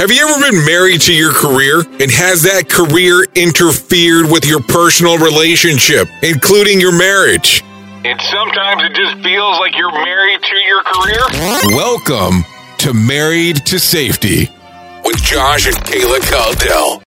Have you ever been married to your career? And has that career interfered with your personal relationship, including your marriage? And sometimes it just feels like you're married to your career. Welcome to Married to Safety with Josh and Kayla Caldell.